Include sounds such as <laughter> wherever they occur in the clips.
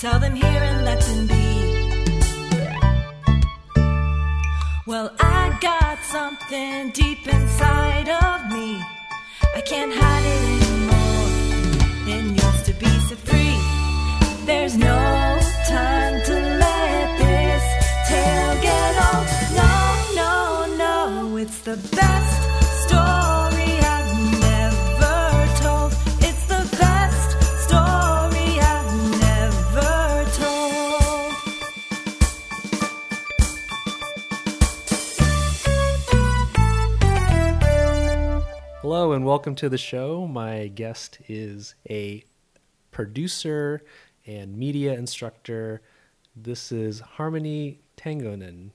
Tell them here and let them be. Well, I got something deep inside of me. I can't hide it anymore. It needs to be set free. There's no welcome to the show. My guest is a producer and media instructor. This is Harmony Tangonen.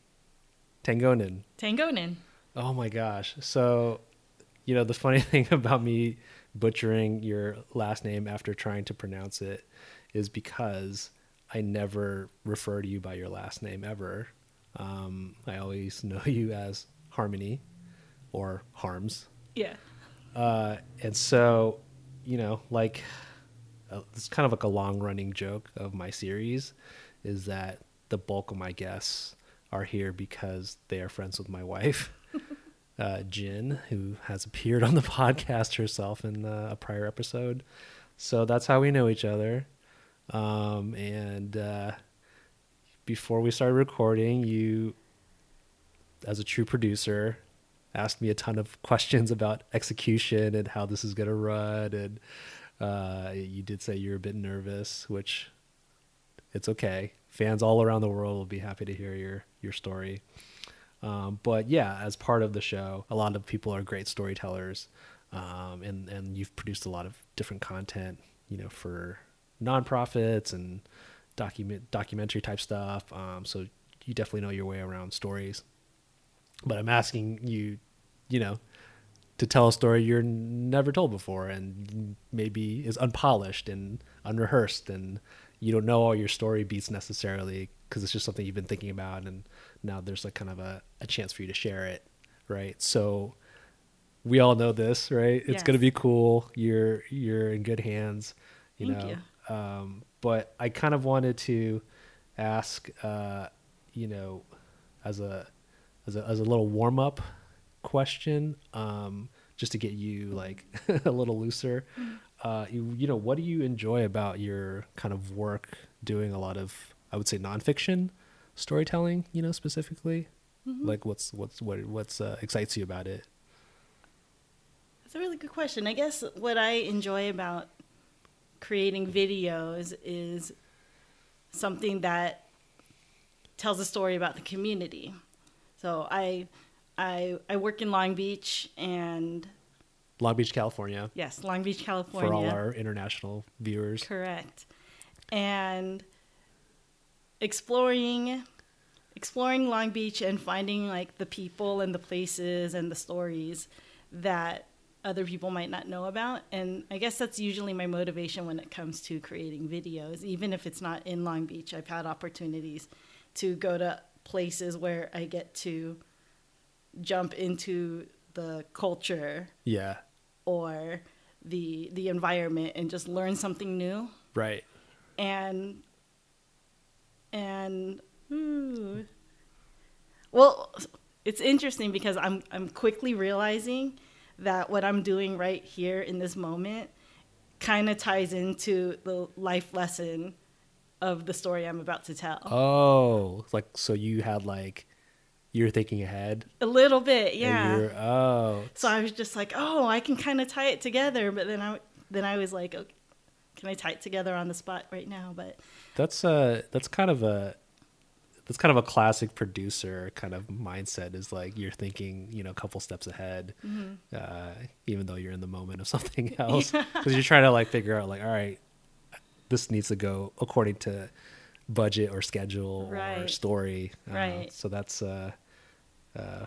Tangonen. Tangonin. Oh my gosh. So, you know, the funny <laughs> thing about me butchering your last name after trying to pronounce it is because I never refer to you by your last name ever. Um, I always know you as Harmony or Harms. Yeah. Uh, and so, you know, like uh, it's kind of like a long running joke of my series is that the bulk of my guests are here because they are friends with my wife, <laughs> uh, Jin, who has appeared on the <laughs> podcast herself in uh, a prior episode. So that's how we know each other. Um, and uh, before we started recording, you, as a true producer, asked me a ton of questions about execution and how this is going to run and uh, you did say you're a bit nervous which it's okay. Fans all around the world will be happy to hear your your story. Um, but yeah as part of the show a lot of people are great storytellers um, and and you've produced a lot of different content you know for nonprofits and document documentary type stuff. Um, so you definitely know your way around stories. But I'm asking you, you know, to tell a story you're never told before and maybe is unpolished and unrehearsed and you don't know all your story beats necessarily because it's just something you've been thinking about and now there's like kind of a, a chance for you to share it right? So we all know this right? It's Yes. going to be cool. You're you're in good hands you Thank know? um but i kind of wanted to ask uh you know as a as a as a little warm up question, um, just to get you like <laughs> a little looser. Uh, you, you know, what do you enjoy about your kind of work doing a lot of, I would say, nonfiction storytelling? You know, specifically, like what's what's what what's uh, excites you about it? That's a really good question. I guess what I enjoy about creating videos is something that tells a story about the community. So I I I work in Long Beach and Long Beach, California, yes, Long Beach, California. for all our international viewers. Correct. And exploring exploring Long Beach and finding like the people and the places and the stories that other people might not know about. And I guess that's usually my motivation when it comes to creating videos. Even if it's not in Long Beach, I've had opportunities to go to places where I get to jump into the culture Yeah, or the the environment and just learn something new right. and and ooh. well it's interesting because i'm i'm quickly realizing that what i'm doing right here in this moment kind of ties into the life lesson of the story i'm about to tell Oh, like so you had like you're thinking ahead. a little bit yeah. you're- oh, so i was just like oh i can kind of tie it together but then i then i was like okay, can i tie it together on the spot right now? But That's uh that's kind of a that's kind of a classic producer kind of mindset is like you're thinking you know a couple steps ahead uh, even though you're in the moment of <laughs> something else. Because you're trying to like figure out like all right this needs to go according to budget or schedule or Right. story. Uh, Right. so that's uh, uh,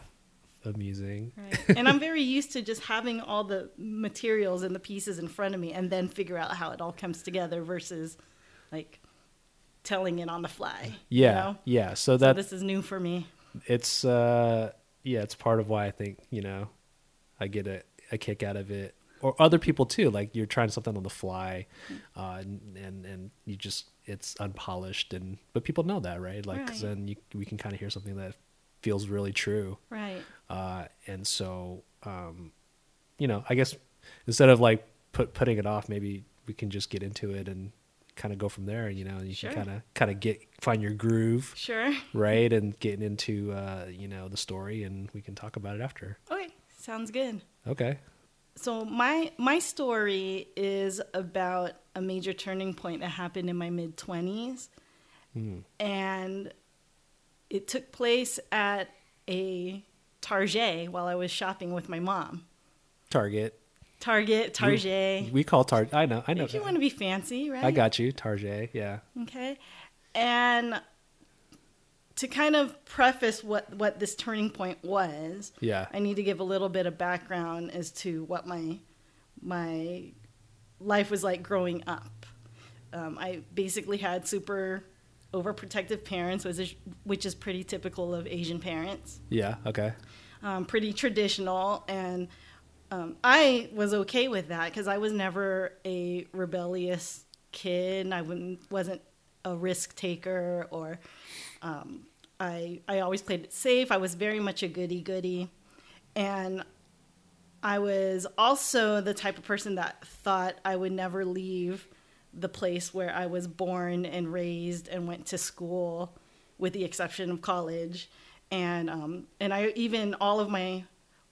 amusing Right. and I'm very used to just having all the materials and the pieces in front of me and then figure out how it all comes together versus like telling it on the fly. you yeah know? yeah so So that this is new for me. it's uh yeah it's part of why i think you know i get a, a kick out of it or other people too like you're trying something on the fly uh and and, and you just it's unpolished and but people know that right Like, Right. then you, we can kind of hear something that feels really true Right. uh, and so um, you know i guess instead of like put putting it off maybe we can just get into it and kind of go from there you know you Sure. can kind of kind of get find your groove Sure. <laughs> right and getting into uh, you know the story and we can talk about it after Okay. Sounds good. okay So my my story is about a major turning point that happened in my mid twenties, Hmm. and it took place at a Target while I was shopping with my mom. target Target, Target. we call target i know i know If you want to be fancy, right? i got you target yeah Okay. And to kind of preface what, what this turning point was, yeah I need to give a little bit of background as to what my my life was like growing up. Um, I basically had super overprotective parents, which is, which is pretty typical of Asian parents. yeah okay Um, pretty traditional, and um, I was okay with that because I was never a rebellious kid. I wouldn't, wasn't a risk taker, or um, I I always played it safe. I was very much a goody goody, and I was also the type of person that thought I would never leave the place where I was born and raised and went to school, with the exception of college, and um, and I even all of my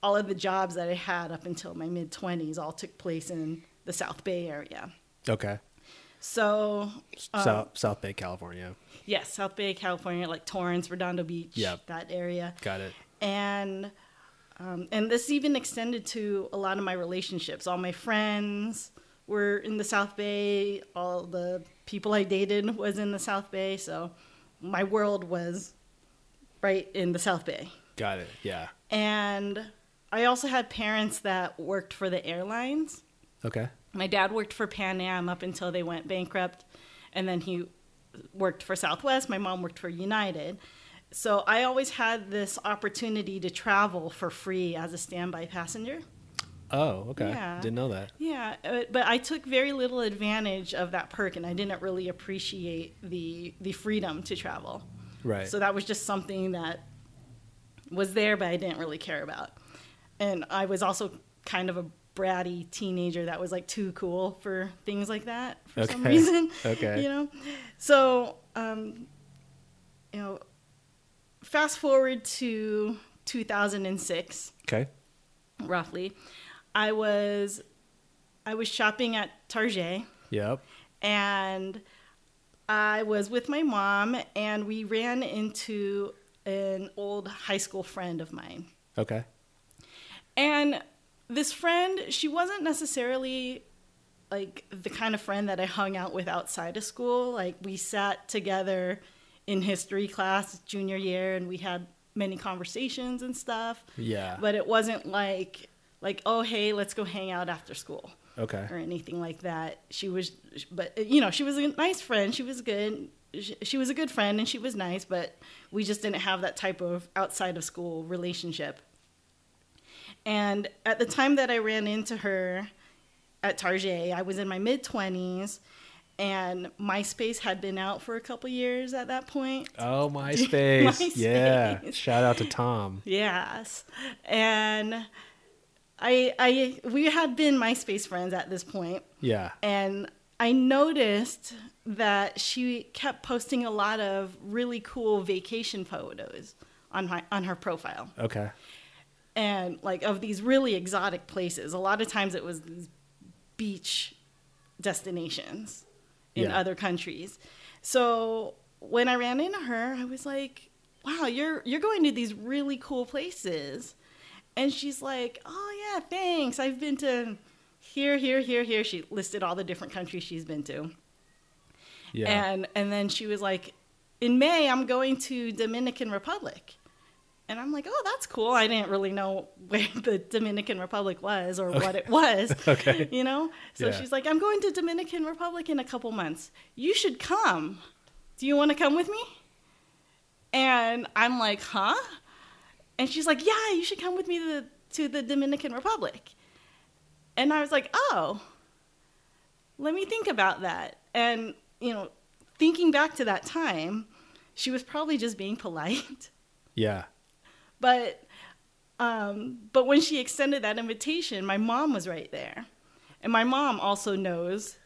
all of the jobs that I had up until my mid twenties all took place in the South Bay area. okay So um, south south bay california yes, South Bay, California, like Torrance, Redondo Beach, Yep. that area got it and um, and this even extended to a lot of my relationships. All my friends were in the South Bay. All the people I dated was in the South Bay. So my world was right in the South Bay. got it yeah And I also had parents that worked for the airlines. okay My dad worked for Pan Am up until they went bankrupt, and then he worked for Southwest. My mom worked for United. So I always had this opportunity to travel for free as a standby passenger. Oh okay Yeah. didn't know that Yeah, uh, but I took very little advantage of that perk, and I didn't really appreciate the the freedom to travel. right So that was just something that was there, but I didn't really care about. And I was also kind of a bratty teenager that was like too cool for things like that for some reason. <laughs> Okay. You know? So, um, you know, fast forward to 2006 okay roughly i was i was shopping at target yep and I was with my mom, and we ran into an old high school friend of mine. okay And this friend, she wasn't necessarily like the kind of friend that I hung out with outside of school. Like we sat together in history class junior year, and we had many conversations and stuff. yeah But it wasn't like like oh hey let's go hang out after school okay or anything like that. She was, but you know, she was a nice friend. She was good. She, she was a good friend, and she was nice. But we just didn't have that type of outside of school relationship. And at the time that I ran into her at Target, I was in my mid twenties, and MySpace had been out for a couple years at that point. oh <laughs> myspace yeah shout out to tom Yes, and I, I, we had been MySpace friends at this point, yeah. And I noticed that she kept posting a lot of really cool vacation photos on my on her profile. Okay. And like of these really exotic places. A lot of times it was these beach destinations in Yeah. other countries. So when i ran into her i was like wow you're you're going to these really cool places and she's like oh yeah thanks i've been to here here here here she listed all the different countries she's been to yeah and and then she was like, in May I'm going to Dominican Republic. And I'm like, oh, that's cool. I didn't really know <laughs> where the Dominican Republic was or what it was. <laughs> Okay. You know? So Yeah. she's like, I'm going to Dominican Republic in a couple months. You should come. Do you want to come with me? And I'm like, huh? And she's like, yeah, you should come with me to the, to the Dominican Republic. And I was like, oh, let me think about that. And, you know, thinking back to that time, she was probably just being <laughs> polite. Yeah. But um, but when she extended that invitation, my mom was right there, and my mom also knows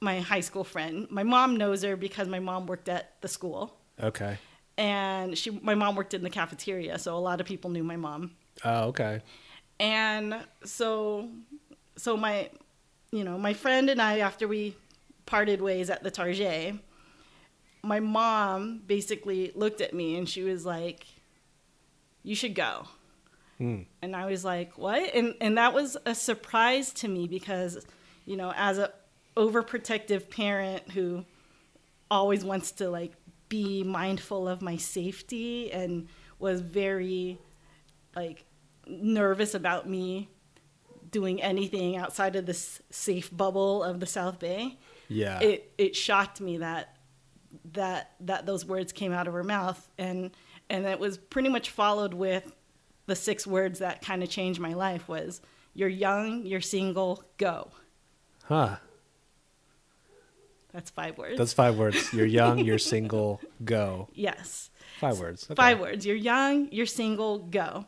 my high school friend. My mom knows her because my mom worked at the school, Okay. And she my mom worked in the cafeteria, so a lot of people knew my mom. Oh, okay. And so so my you know my friend and I after we parted ways at the Target, my mom basically looked at me and she was like, "You should go." Hmm. And I was like, "What?" And and that was a surprise to me because, you know, as a overprotective parent who always wants to like be mindful of my safety and was very like nervous about me doing anything outside of this safe bubble of the South Bay. Yeah. It it shocked me that that that those words came out of her mouth and and it was pretty much followed with the six words that kind of changed my life was you're young, you're single, go. huh. That's five words. That's five words. You're <laughs> young, you're single, go. yes. Five words. Okay. Five words. You're young, you're single, go.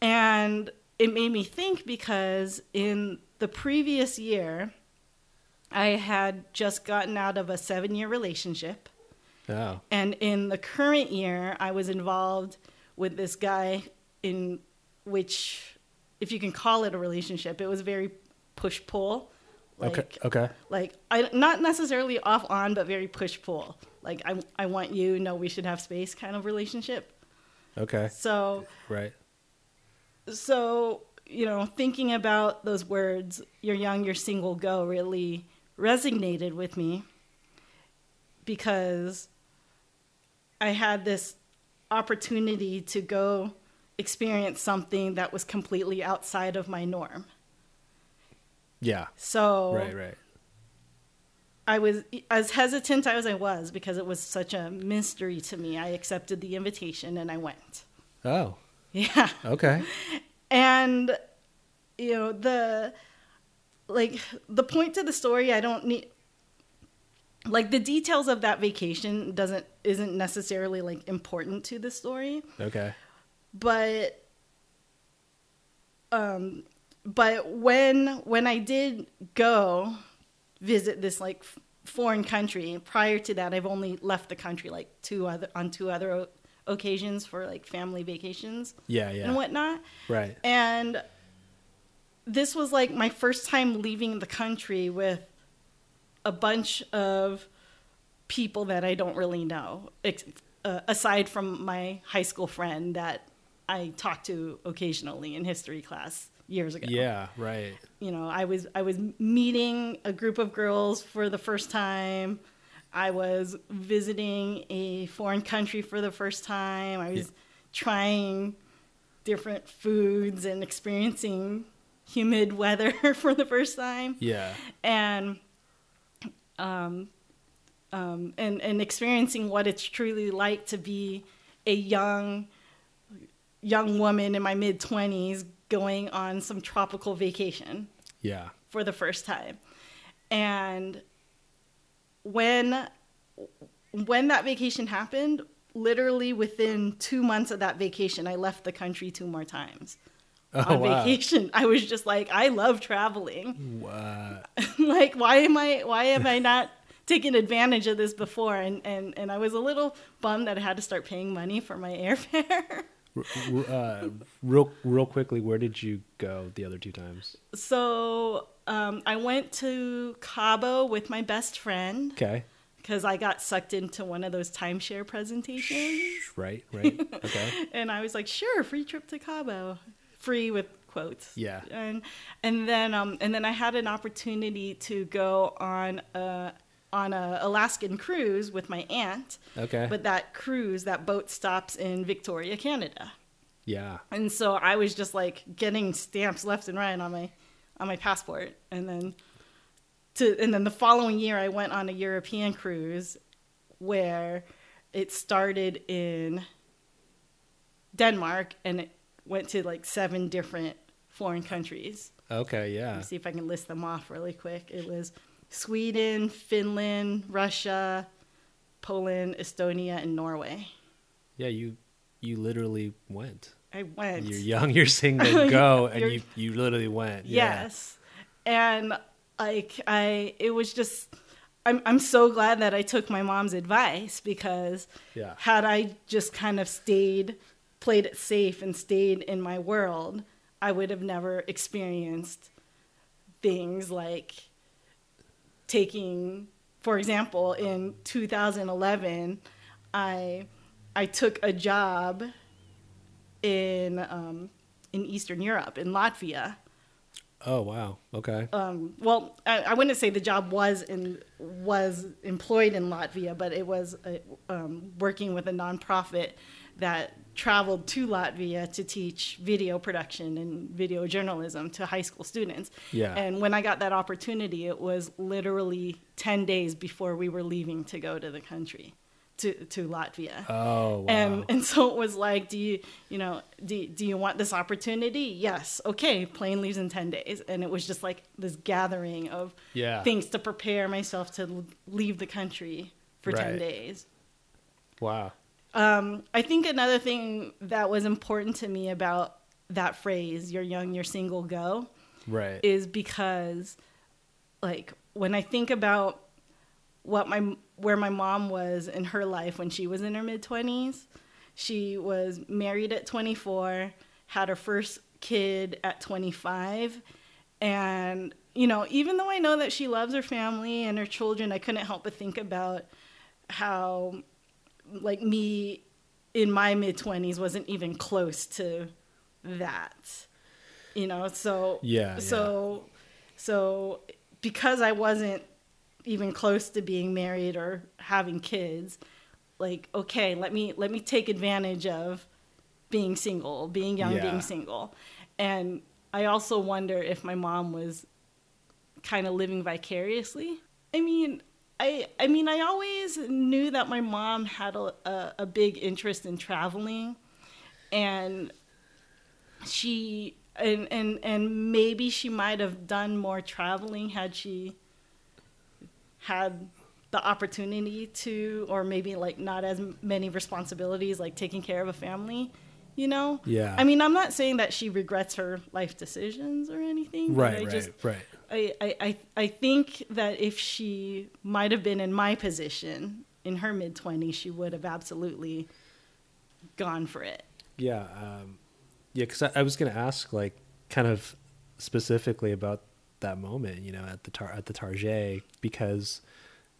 And it made me think because in the previous year, I had just gotten out of a seven year relationship. Oh. And in the current year, I was involved with this guy in which, if you can call it a relationship, it was very push pull. Like, okay. Okay. like I not necessarily off on, but very push pull. Like I I want you, no, we should have space kind of relationship. Okay. So Right. so you know, thinking about those words, "you're young, you're single, go," really resonated with me because I had this opportunity to go experience something that was completely outside of my norm. Yeah. So Right. Right. I was as hesitant as I was because it was such a mystery to me. I accepted the invitation and I went. Oh. Yeah. Okay. And you know, the like the point to the story I don't need like the details of that vacation doesn't isn't necessarily like important to the story, Okay. but um but when when I did go visit this like foreign country prior to that I've only left the country like two other on two other o- occasions for like family vacations Yeah. Yeah. and whatnot Right. and this was like my first time leaving the country with a bunch of people that I don't really know, ex- uh, aside from my high school friend that I talk to occasionally in history class years ago. Yeah. Right. You know, I was I was meeting a group of girls for the first time. I was visiting a foreign country for the first time. I was Yeah. trying different foods and experiencing humid weather <laughs> for the first time Yeah. and um, um, and and experiencing what it's truly like to be a young young woman in my mid 20s going on some tropical vacation Yeah. for the first time. And when when that vacation happened literally within 2 months of that vacation I left the country two more times. <laughs> Oh, on wow. vacation. I was just like I love traveling. Uh, <laughs> like why am i why have i not taken advantage of this before? And and and i was a little bummed that i had to start paying money for my <laughs> airfare uh, real, real quickly, where did you go the other two times? so um, i went to cabo with my best friend Okay. because i got sucked into one of those timeshare presentations Right. Right. Okay. <laughs> and i was like sure free trip to cabo free with quotes Yeah. and and then um and then i had an opportunity to go on a on a alaskan cruise with my aunt Okay. but that cruise that boat stops in victoria canada yeah. and so i was just like getting stamps left and right on my on my passport and then to and then the following year i went on a european cruise where it started in denmark and it went to like seven different foreign countries Okay. let Yeah. me see if i can list them off really quick it was Sweden, Finland, Russia, Poland, Estonia, and Norway. Yeah, you you literally went. I went. You're young, you're single, <laughs> go, and you you literally went. Yeah. Yes. And like I it was just I'm I'm so glad that I took my mom's advice because Yeah. had I just kind of stayed played it safe and stayed in my world, I would have never experienced things like taking for example in 2011 I I took a job in um, in Eastern Europe in Latvia Oh wow. Okay. um, well, I, I wouldn't say the job was in was employed in Latvia, but it was uh, um, working with a nonprofit that traveled to Latvia to teach video production and video journalism to high school students. Yeah. And when I got that opportunity, it was literally ten days before we were leaving to go to the country, to to Latvia. oh wow. And and so it was like, do you you know do do you want this opportunity? Yes. Okay. Plane leaves in ten days, and it was just like this gathering of Yeah. things to prepare myself to leave the country for ten days. wow. Um, I think another thing that was important to me about that phrase, "You're young, you're single, go," Right. is because like when I think about what my where my mom was in her life when she was in her mid 20s, she was married at 24, had her first kid at 25, and you know, even though I know that she loves her family and her children, I couldn't help but think about how like me in my mid 20s wasn't even close to that. You know, so Yeah, so so because I wasn't even close to being married or having kids, like okay, let me let me take advantage of being single, being young, Yeah. being single. And I also wonder if my mom was kind of living vicariously. I mean, I I mean, I always knew that my mom had a, a, a big interest in traveling, and she and and and maybe she might have done more traveling had she had the opportunity to, or maybe like not as many responsibilities, like taking care of a family. You know. Yeah. I mean, I'm not saying that she regrets her life decisions or anything. right. I Right. just right. I, I, I- I think that if she might have been in my position in her mid 20s, she would have absolutely gone for it. Yeah, um, yeah. Because I, I was going to ask, like, kind of specifically about that moment, you know, at the tar- at the Target, because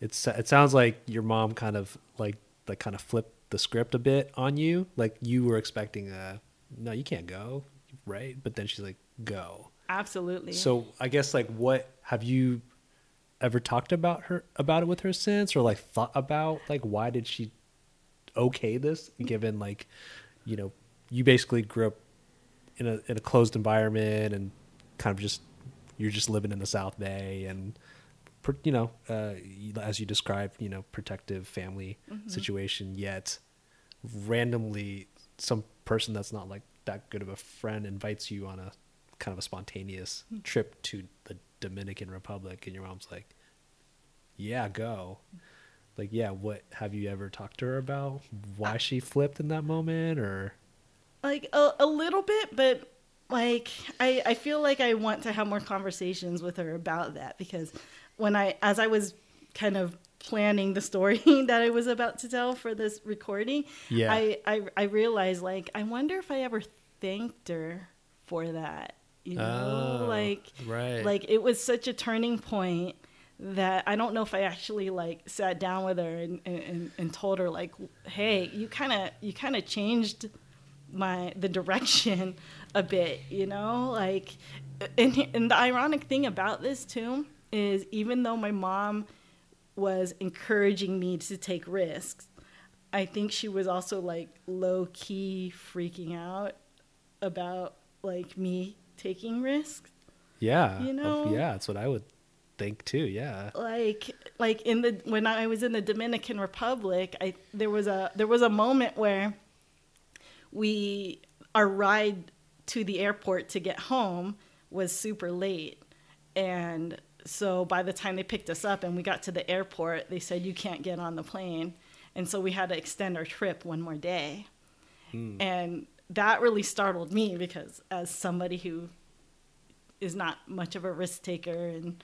it's it sounds like your mom kind of like like kind of flipped the script a bit on you. Like you were expecting a no, you can't go, right? But then she's like, go. Absolutely. So I guess like, what have you ever talked about her about it with her since, or like thought about like why did she okay this given like you know you basically grew up in a in a closed environment and kind of just you're just living in the South Bay and you know uh, as you described you know protective family situation yet randomly some person that's not like that good of a friend invites you on a kind of a spontaneous trip to the Dominican Republic and your mom's like yeah go. Like yeah what have you ever talked to her about why she flipped in that moment or? Like a, a little bit, but like I, I feel like I want to have more conversations with her about that because when I as I was kind of planning the story <laughs> that I was about to tell for this recording, Yeah. I, I I realized like I wonder if I ever thanked her for that. You know, Oh, like right. like it was such a turning point that I don't know if I actually like sat down with her and, and, and told her like, hey, you kind of you kind of changed my the direction <laughs> a bit, you know, like and and the ironic thing about this too is even though my mom was encouraging me to take risks, I think she was also like low key freaking out about like me taking risks. yeah You know? yeah that's what I would think too yeah like like in the when I was in the Dominican Republic, I there was a there was a moment where we our ride to the airport to get home was super late and so by the time they picked us up and we got to the airport, they said you can't get on the plane, and so we had to extend our trip one more day, hmm. and that really startled me because as somebody who is not much of a risk taker and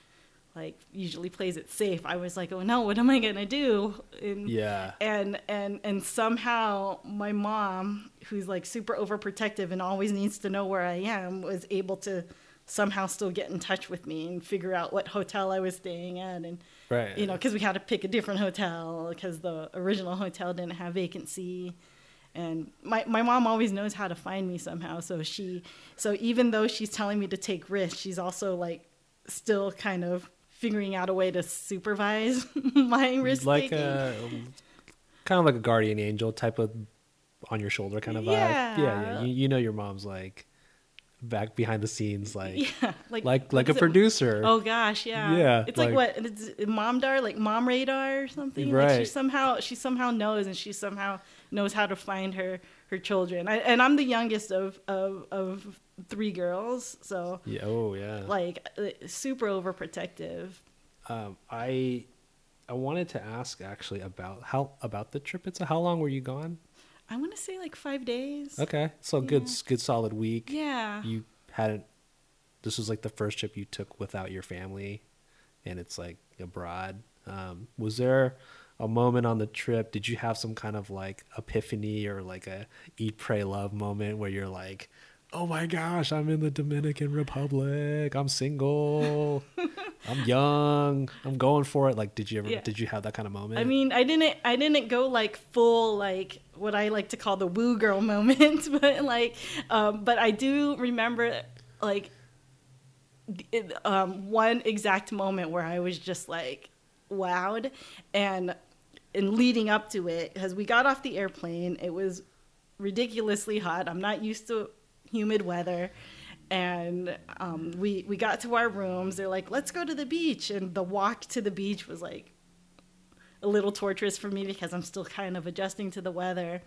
like usually plays it safe, I was like, oh no, what am I gonna do? And Yeah. and and and somehow my mom who's like super overprotective and always needs to know where i am was able to somehow still get in touch with me and figure out what hotel i was staying at and Right. you know because we had to pick a different hotel because the original hotel didn't have vacancy and my, my mom always knows how to find me somehow so she so even though she's telling me to take risks she's also like still kind of figuring out a way to supervise <laughs> my risk like taking a kind of like a guardian angel type of on your shoulder kind of vibe. Yeah, yeah. Yeah. You, you know your mom's like back behind the scenes, <laughs> like yeah like what like a it? producer. Oh gosh, yeah. Yeah, It's like, like- what it's momdar, like mom radar or something. Like she somehow she somehow knows and she somehow knows how to find her her children. I, and I'm the youngest of of of three girls, so Yeah. Oh yeah. like uh, super overprotective. Um, I I wanted to ask actually about how about the trip. It's how long were you gone? I want to say like 5 days. Okay, so good good solid week. Yeah. You hadn't. This was like the first trip you took without your family, and it's like abroad. Um, was there a moment on the trip? Did you have some kind of like epiphany or like a eat, pray, love moment where you're like, "Oh my gosh, I'm in the Dominican Republic. I'm single. <laughs> I'm young. I'm going for it." Like, did you ever? Yeah. Did you have that kind of moment? I mean, I didn't I didn't go like full like what I like to call the woo girl <laughs> moment, but like um but I do remember like it, um one exact moment where I was just like wowed and and leading up to it because we got off the airplane, it was ridiculously hot. I'm not used to humid weather. And um, we we got to our rooms. They're like, "Let's go to the beach." And the walk to the beach was like a little torturous for me because I'm still kind of adjusting to the weather.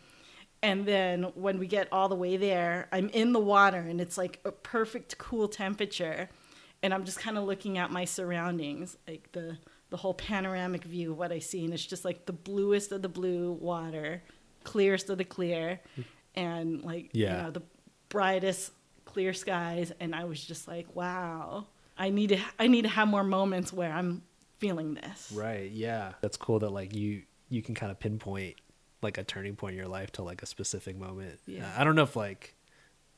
And then when we get all the way there, I'm in the water and it's like a perfect cool temperature. And I'm just kind of looking at my surroundings, like the the whole panoramic view of what I see, and it's just like the bluest of the blue water, clearest of the clear, and like Yeah. you know the brightest clear skies. And I was just like, wow, I need to I need to have more moments where I'm feeling this. Right. Yeah. That's cool that like you you can kind of pinpoint like a turning point in your life to like a specific moment. Yeah. Uh, I don't know if like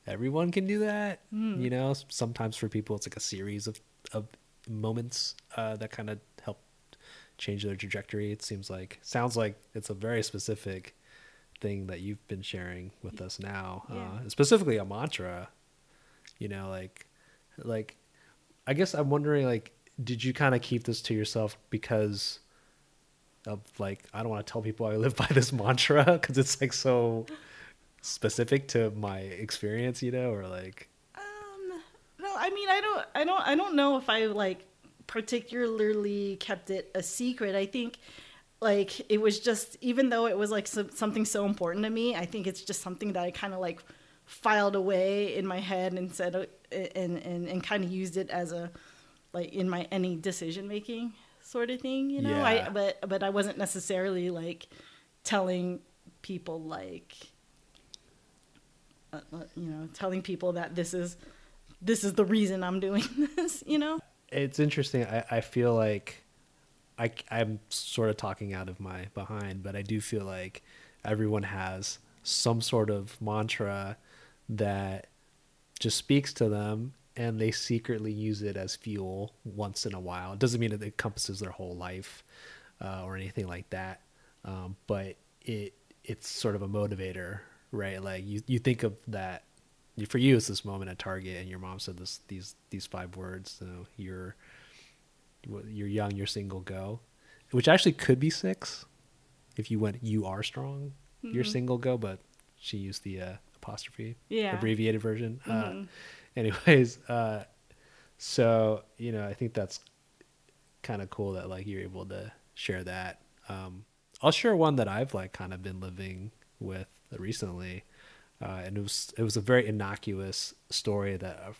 everyone can do that. You know, sometimes for people it's like a series of of moments uh, that kind of help change their trajectory. It seems like sounds like it's a very specific thing that you've been sharing with us now. Yeah. Uh, specifically a mantra. You know, like like I guess I'm wondering like did you kind of keep this to yourself because of like I don't want to tell people I live by this mantra <laughs> because it's like so specific to my experience, you know, or like Um, no, I mean, I don't, I don't, I don't know if I like particularly kept it a secret. I think, like, it was just, even though it was like some, something so important to me, I think it's just something that I kind of like filed away in my head and said, and and and kind of used it as a, like, in my any decision making sort of thing, you know. Yeah. I but but I wasn't necessarily like telling people like uh, uh, you know, telling people that this is this is the reason I'm doing <laughs> this, you know? it's interesting. I, I feel like I, I'm sort of talking out of my behind, but I do feel like everyone has some sort of mantra that just speaks to them and they secretly use it as fuel once in a while. It doesn't mean it encompasses their whole life uh, or anything like that, um, but it it's sort of a motivator, right? Like you, you think of that for you it's this moment at Target and your mom said this these these five words you know you're you're young you're single go which actually could be six if you went you are strong you're single go but she used the uh, apostrophe Yeah. abbreviated version uh, Mhm. anyways <laughs> uh, so you know I think that's kind of cool that like you're able to share that um, I'll share one that I've like kind of been living with recently uh, and it was it was a very innocuous story that uh,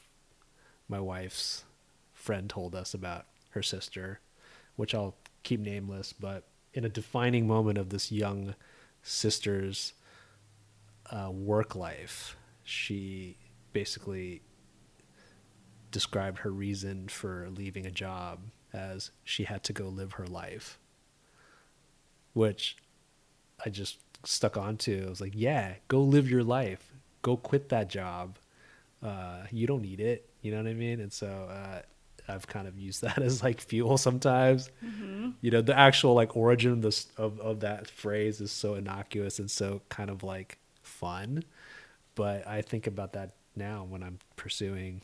my wife's friend told us about her sister, which I'll keep nameless, but in a defining moment of this young sister's uh, work life, she basically described her reason for leaving a job as she had to go live her life, which I just stuck onto. I was like, yeah, go live your life. Go quit that job. Uh, you don't need it. You know what I mean? And so uh, I've kind of used <laughs> that as like fuel sometimes. You know, the actual like origin of this of, of that phrase is so innocuous and so kind of like fun. But I think about that now when I'm pursuing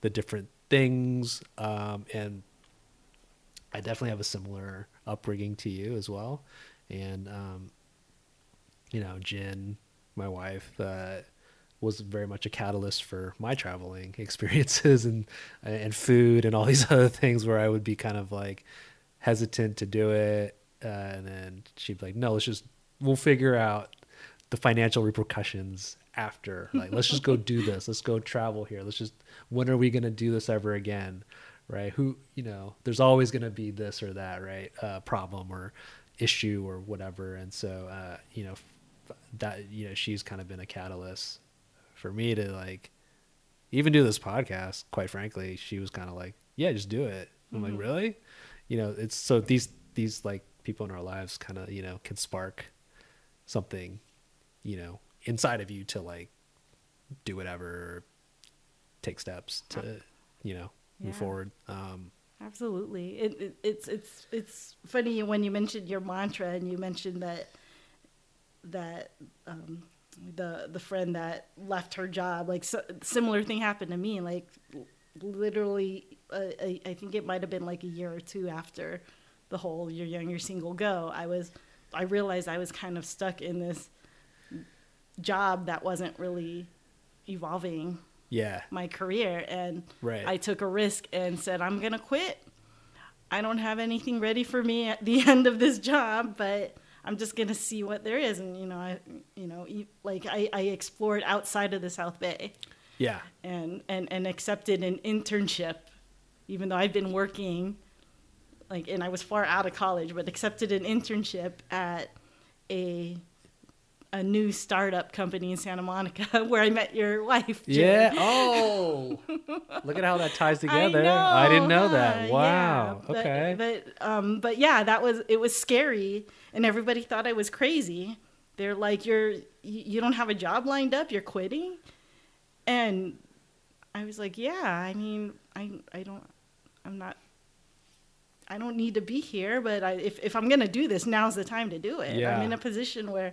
the different things. Um, and I definitely have a similar upbringing to you as well. And um, you know, Jen, my wife, uh, was very much a catalyst for my traveling <laughs> experiences and and food and all <laughs> these other things where I would be kind of like hesitant to do it, uh, and then she'd be like, "No, let's just we'll figure out the financial repercussions after. Like, let's just go do this. Let's go travel here. Let's just when are we gonna do this ever again?" Right? Who you know? There's always gonna be this or that, right? Uh, problem or issue or whatever, and so uh, you know that you know she's kind of been a catalyst for me to like even do this podcast quite frankly she was kind of like yeah just do it i'm like really you know it's so these these like people in our lives kind of you know can spark something you know inside of you to like do whatever take steps to you know move Yeah. forward um Absolutely. It, it, it's it's it's funny when you mentioned your mantra and you mentioned that that um, the the friend that left her job like so, similar thing happened to me like literally uh, I, I think it might have been like a year or two after the whole you're young you're single go I was I realized I was kind of stuck in this job that wasn't really evolving yeah my career and Right. I took a risk and said I'm going to quit. I don't have anything ready for me at the <laughs> end of this job, but I'm just going to see what there is and you know I you know like I I explored outside of the South Bay yeah and and and accepted an internship even though I've been working like and I was far out of college but accepted an internship at a a new startup company in Santa Monica <laughs> where I met your wife. Yeah <laughs> oh look at how that ties together I, know, didn't know huh? that wow Yeah, but- okay But, um, but yeah, that was it was scary, and everybody thought I was crazy. They're like, "You're you, you don't have a job lined up. You're quitting," and I was like, "Yeah, I mean, I I don't, I'm not." I don't need to be here, but I, if, if I'm going to do this, now's the time to do it. Yeah. I'm in a position where,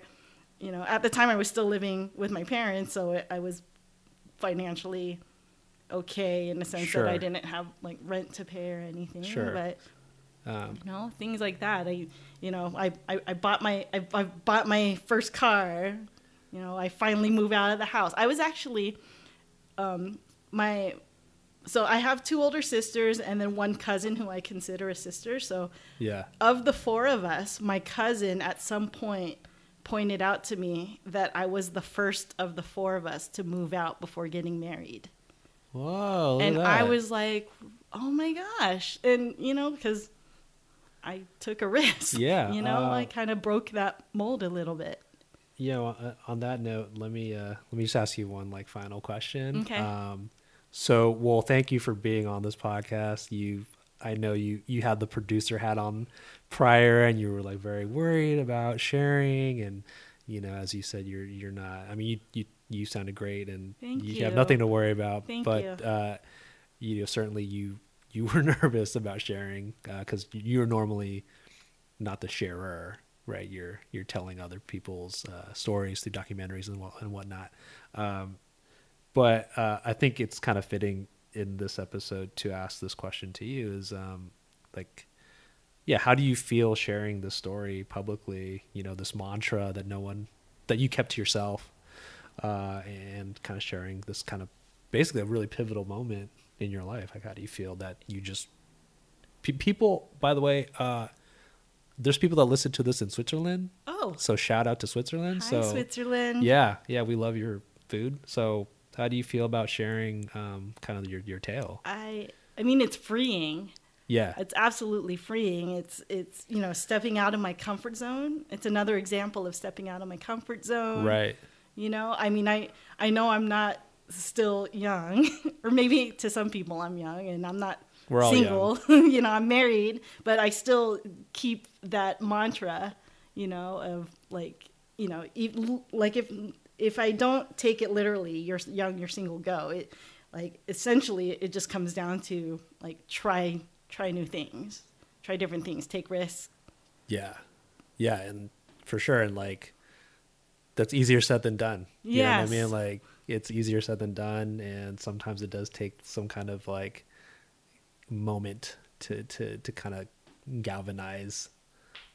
you know, at the time I was still living with my parents, so I- I was financially okay in the sense Sure. that I didn't have like rent to pay or anything. Sure. But um, you know, things like that. I, you know, I, I, I bought my, I, I bought my first car. You know, I finally moved out of the house. I was actually, um, my, so I have two older sisters and then one cousin who I consider a sister. So yeah of the four of us, my cousin at some point pointed out to me that I was the first of the four of us to move out before getting married whoa and I was like, "Oh my gosh!" And you know, because I took a <laughs> risk. Yeah, you know, uh, I kind of broke that mold a little bit. you know uh, on that note let me uh let me just ask you one like final question Okay. um so well thank you for being on this podcast you i know you you had the producer hat on prior and you were like very worried about sharing and you know as you said you're you're not i mean you you, you sounded great and you have nothing to worry about Thank but you. uh you know certainly you you <laughs> were nervous about sharing because you're normally not the sharer, right? You're you're telling other people's uh, stories through documentaries and what and whatnot. Um, but uh, I think it's kind of fitting in this episode to ask this question to you: is um, like, yeah, how do you feel sharing this story publicly? You know, this mantra that no one that you kept to yourself, uh, and kind of sharing this kind of basically a really pivotal moment in your life. Like, how do you feel that you just pe- people? By the way, uh, there's people that listen to this in Switzerland. Oh, So shout out to Switzerland. hi so Switzerland. yeah, yeah, we love your food. So how do you feel about sharing um, kind of your your tale? I, I mean, it's freeing. Yeah. It's absolutely freeing. It's it's you know stepping out of my comfort zone. It's another example of stepping out of my comfort zone. Right. You know, I mean, I I know I'm not still young, <laughs> or maybe to some people I'm young, and I'm not We're all single. <laughs> you know, I'm married, but I still keep that mantra. You know, of like you know, like if if I don't take it literally, you're young, you're single, go. It like essentially it just comes down to like try try new things, try different things, take risks. Yeah. Yeah, and for sure and like that's easier said than done. Yeah, I mean? Like it's easier said than done and sometimes it does take some kind of like moment to to to kind of galvanize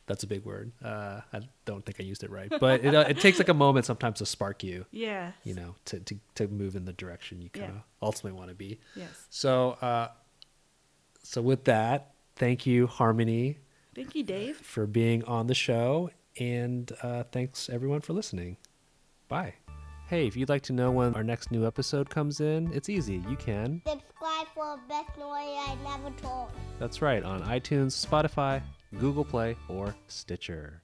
that's a big word. Uh, I don't think I used it right, but it, uh, it takes like a moment sometimes to spark you, Yeah. you know, to, to, to move in the direction you kind of Yeah. ultimately want to be. Yes. So, uh, so with that, thank you, Harmony, Thank you, Dave. for being on the show, and uh, thanks everyone for listening. Bye. Hey, if you'd like to know when our next new episode comes in, it's easy. You can. Subscribe for the best story I never told. That's right, on iTunes, Spotify, Google Play, or Stitcher.